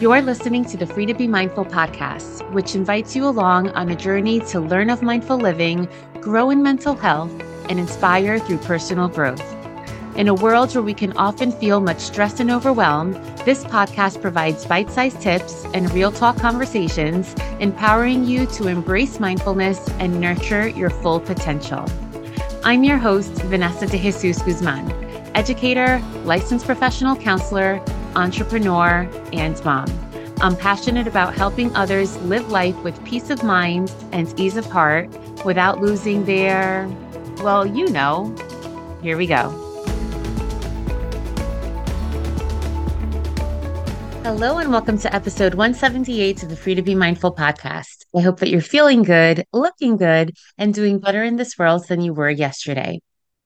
You're listening to the Free to Be Mindful podcast, which invites you along on a journey to learn of mindful living, grow in mental health, and inspire through personal growth. In a world where we can often feel much stress and overwhelm, this podcast provides bite sized tips and real talk conversations, empowering you to embrace mindfulness and nurture your full potential. I'm your host, Vanessa de Jesus Guzman, educator, licensed professional counselor, entrepreneur, and mom. I'm passionate about helping others live life with peace of mind and ease of heart without losing their, well, you know. Here we go. Hello, and welcome to episode 178 of the Free to Be Mindful podcast. I hope that you're feeling good, looking good, and doing better in this world than you were yesterday.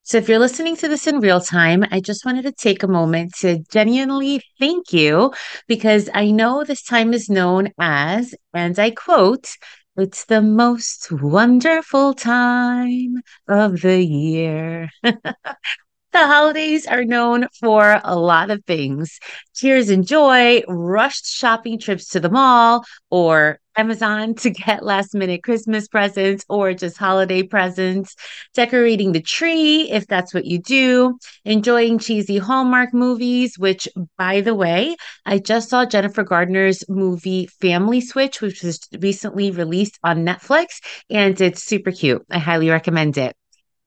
So, if you're listening to this in real time, I just wanted to take a moment to genuinely thank you because I know this time is known as, and I quote, it's the most wonderful time of the year. The holidays are known for a lot of things tears and joy, rushed shopping trips to the mall, or Amazon to get last minute Christmas presents or just holiday presents, decorating the tree if that's what you do, enjoying cheesy Hallmark movies, which, by the way, I just saw Jennifer Gardner's movie Family Switch, which was recently released on Netflix, and it's super cute. I highly recommend it.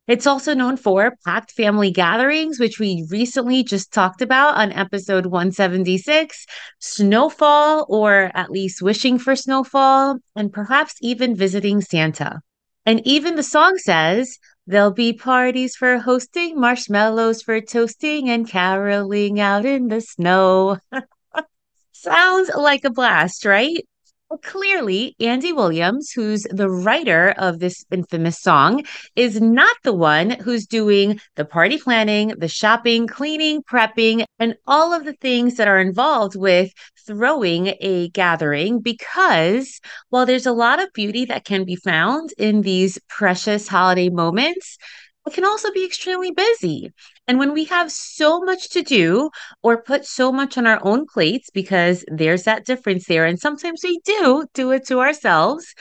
It's also known for packed family gatherings, which we recently just talked about on episode 176, snowfall, or at least wishing for snowfall, and perhaps even visiting Santa. And even the song says, There'll be parties for hosting, marshmallows for toasting, and caroling out in the snow. Sounds like a blast, right? Well, clearly, Andy Williams, who's the writer of this infamous song, is not the one who's doing the party planning, the shopping, cleaning, prepping, and all of the things that are involved with throwing a gathering. Because while there's a lot of beauty that can be found in these precious holiday moments, it can also be extremely busy. And when we have so much to do or put so much on our own plates, because there's that difference there, and sometimes we do do it to ourselves,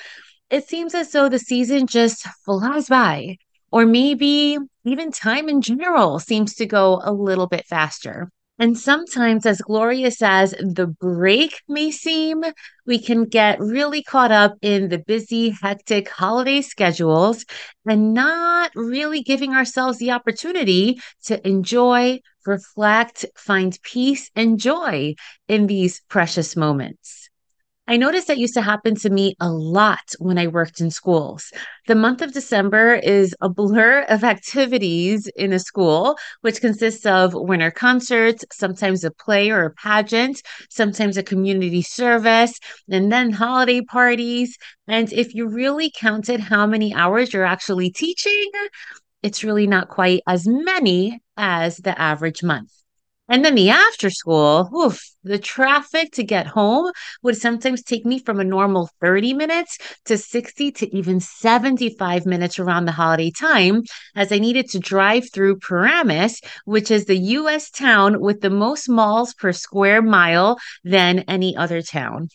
it seems as though the season just flies by. Or maybe even time in general seems to go a little bit faster. And sometimes, as glorious as the break may seem, we can get really caught up in the busy, hectic holiday schedules and not really giving ourselves the opportunity to enjoy, reflect, find peace and joy in these precious moments. I noticed that used to happen to me a lot when I worked in schools. The month of December is a blur of activities in a school, which consists of winter concerts, sometimes a play or a pageant, sometimes a community service, and then holiday parties. And if you really counted how many hours you're actually teaching, it's really not quite as many as the average month. And then the after school, oof, the traffic to get home would sometimes take me from a normal 30 minutes to 60 to even 75 minutes around the holiday time, as I needed to drive through Paramus, which is the US town with the most malls per square mile than any other town.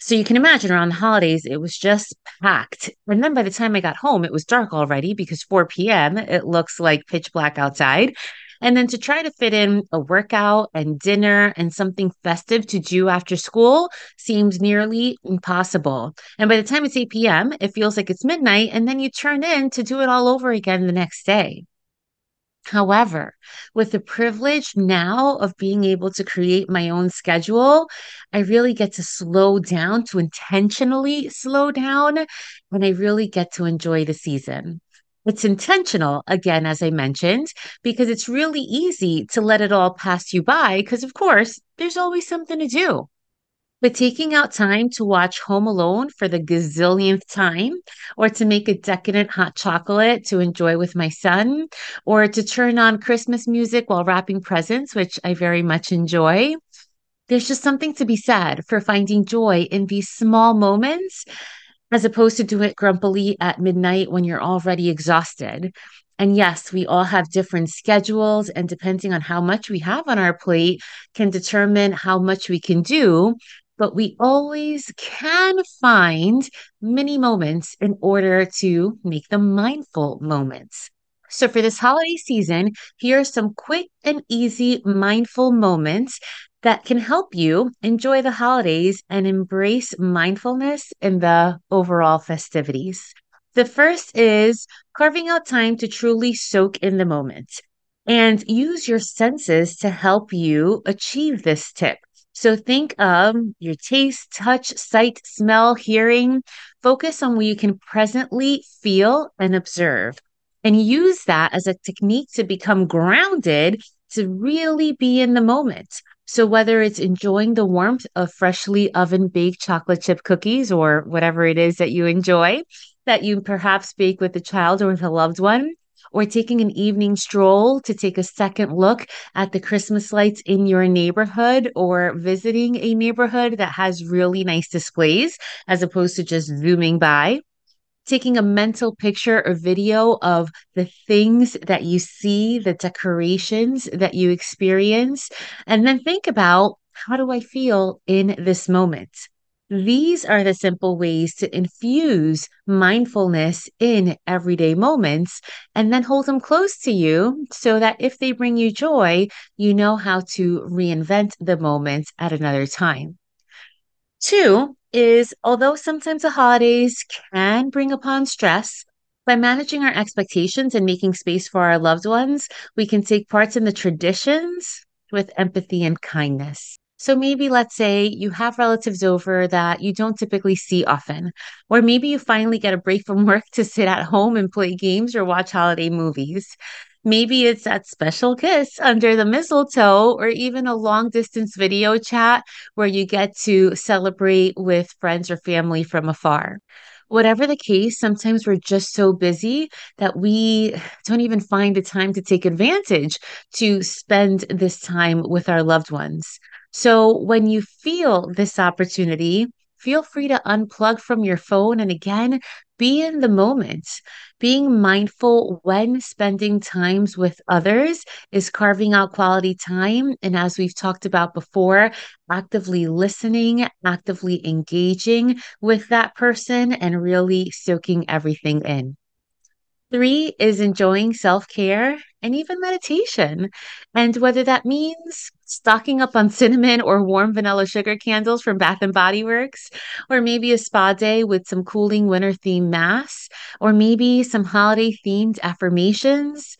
So you can imagine around the holidays, it was just packed. And then by the time I got home, it was dark already because 4 p.m., it looks like pitch black outside. And then to try to fit in a workout and dinner and something festive to do after school seems nearly impossible. And by the time it's 8 p.m., it feels like it's midnight, and then you turn in to do it all over again the next day. However, with the privilege now of being able to create my own schedule, I really get to slow down, to intentionally slow down, and I really get to enjoy the season. It's intentional, again, as I mentioned, because it's really easy to let it all pass you by, because of course, there's always something to do. But taking out time to watch Home Alone for the gazillionth time, or to make a decadent hot chocolate to enjoy with my son, or to turn on Christmas music while wrapping presents, which I very much enjoy. There's just something to be said for finding joy in these small moments as opposed to do it grumpily at midnight when you're already exhausted. And yes, we all have different schedules, and depending on how much we have on our plate, can determine how much we can do. but we always can find mini moments in order to make them mindful moments. So, for this holiday season, here are some quick and easy mindful moments that can help you enjoy the holidays and embrace mindfulness in the overall festivities. The first is carving out time to truly soak in the moment and use your senses to help you achieve this tip. So think of your taste, touch, sight, smell, hearing. Focus on what you can presently feel and observe and use that as a technique to become grounded to really be in the moment. So, whether it's enjoying the warmth of freshly oven baked chocolate chip cookies or whatever it is that you enjoy, that you perhaps bake with a child or with a loved one, or taking an evening stroll to take a second look at the Christmas lights in your neighborhood, or visiting a neighborhood that has really nice displays as opposed to just zooming by taking a mental picture or video of the things that you see, the decorations that you experience, and then think about how do I feel in this moment? These are the simple ways to infuse mindfulness in everyday moments and then hold them close to you so that if they bring you joy, you know how to reinvent the moment at another time. Two is although sometimes the holidays can bring upon stress, by managing our expectations and making space for our loved ones, we can take parts in the traditions with empathy and kindness. So maybe let's say you have relatives over that you don't typically see often, or maybe you finally get a break from work to sit at home and play games or watch holiday movies. Maybe it's that special kiss under the mistletoe or even a long distance video chat where you get to celebrate with friends or family from afar. Whatever the case, sometimes we're just so busy that we don't even find the time to take advantage to spend this time with our loved ones. So when you feel this opportunity, feel free to unplug from your phone and again, be in the moment. Being mindful when spending times with others is carving out quality time. And as we've talked about before, actively listening, actively engaging with that person, and really soaking everything in. Three is enjoying self care and even meditation. And whether that means stocking up on cinnamon or warm vanilla sugar candles from Bath and Body Works, or maybe a spa day with some cooling winter themed masks, or maybe some holiday themed affirmations.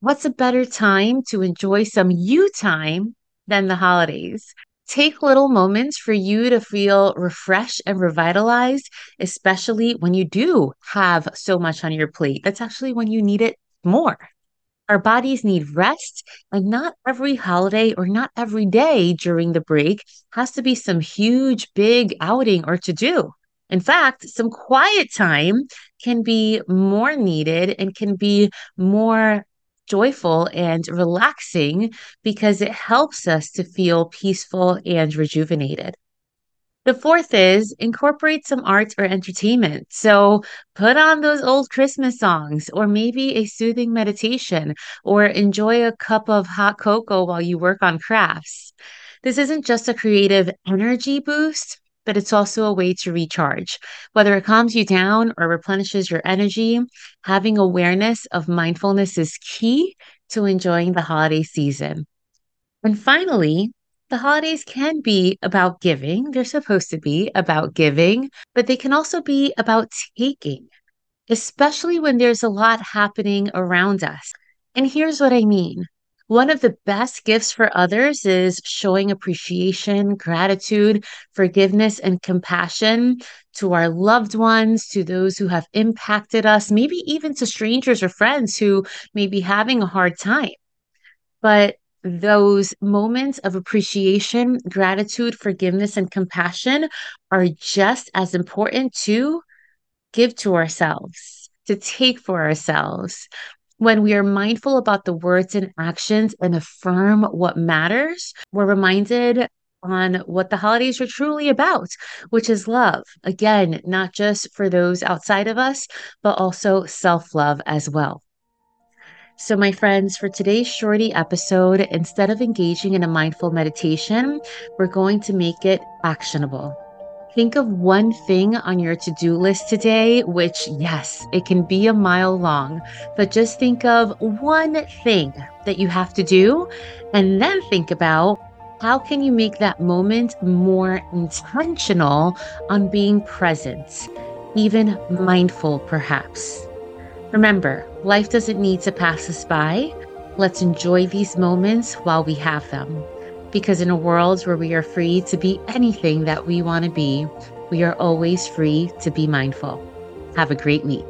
What's a better time to enjoy some you time than the holidays? Take little moments for you to feel refreshed and revitalized, especially when you do have so much on your plate. That's actually when you need it more. Our bodies need rest, and not every holiday or not every day during the break has to be some huge, big outing or to do. In fact, some quiet time can be more needed and can be more joyful and relaxing because it helps us to feel peaceful and rejuvenated. The fourth is incorporate some art or entertainment. So put on those old Christmas songs, or maybe a soothing meditation, or enjoy a cup of hot cocoa while you work on crafts. This isn't just a creative energy boost, but it's also a way to recharge. Whether it calms you down or replenishes your energy, having awareness of mindfulness is key to enjoying the holiday season. And finally, the holidays can be about giving. They're supposed to be about giving, but they can also be about taking, especially when there's a lot happening around us. And here's what I mean one of the best gifts for others is showing appreciation, gratitude, forgiveness, and compassion to our loved ones, to those who have impacted us, maybe even to strangers or friends who may be having a hard time. But those moments of appreciation, gratitude, forgiveness, and compassion are just as important to give to ourselves, to take for ourselves when we are mindful about the words and actions and affirm what matters, we're reminded on what the holidays are truly about, which is love. Again, not just for those outside of us, but also self love as well. So, my friends, for today's shorty episode, instead of engaging in a mindful meditation, we're going to make it actionable. Think of one thing on your to do list today, which, yes, it can be a mile long, but just think of one thing that you have to do and then think about how can you make that moment more intentional on being present, even mindful perhaps. Remember, life doesn't need to pass us by. Let's enjoy these moments while we have them. Because in a world where we are free to be anything that we want to be, we are always free to be mindful. Have a great week.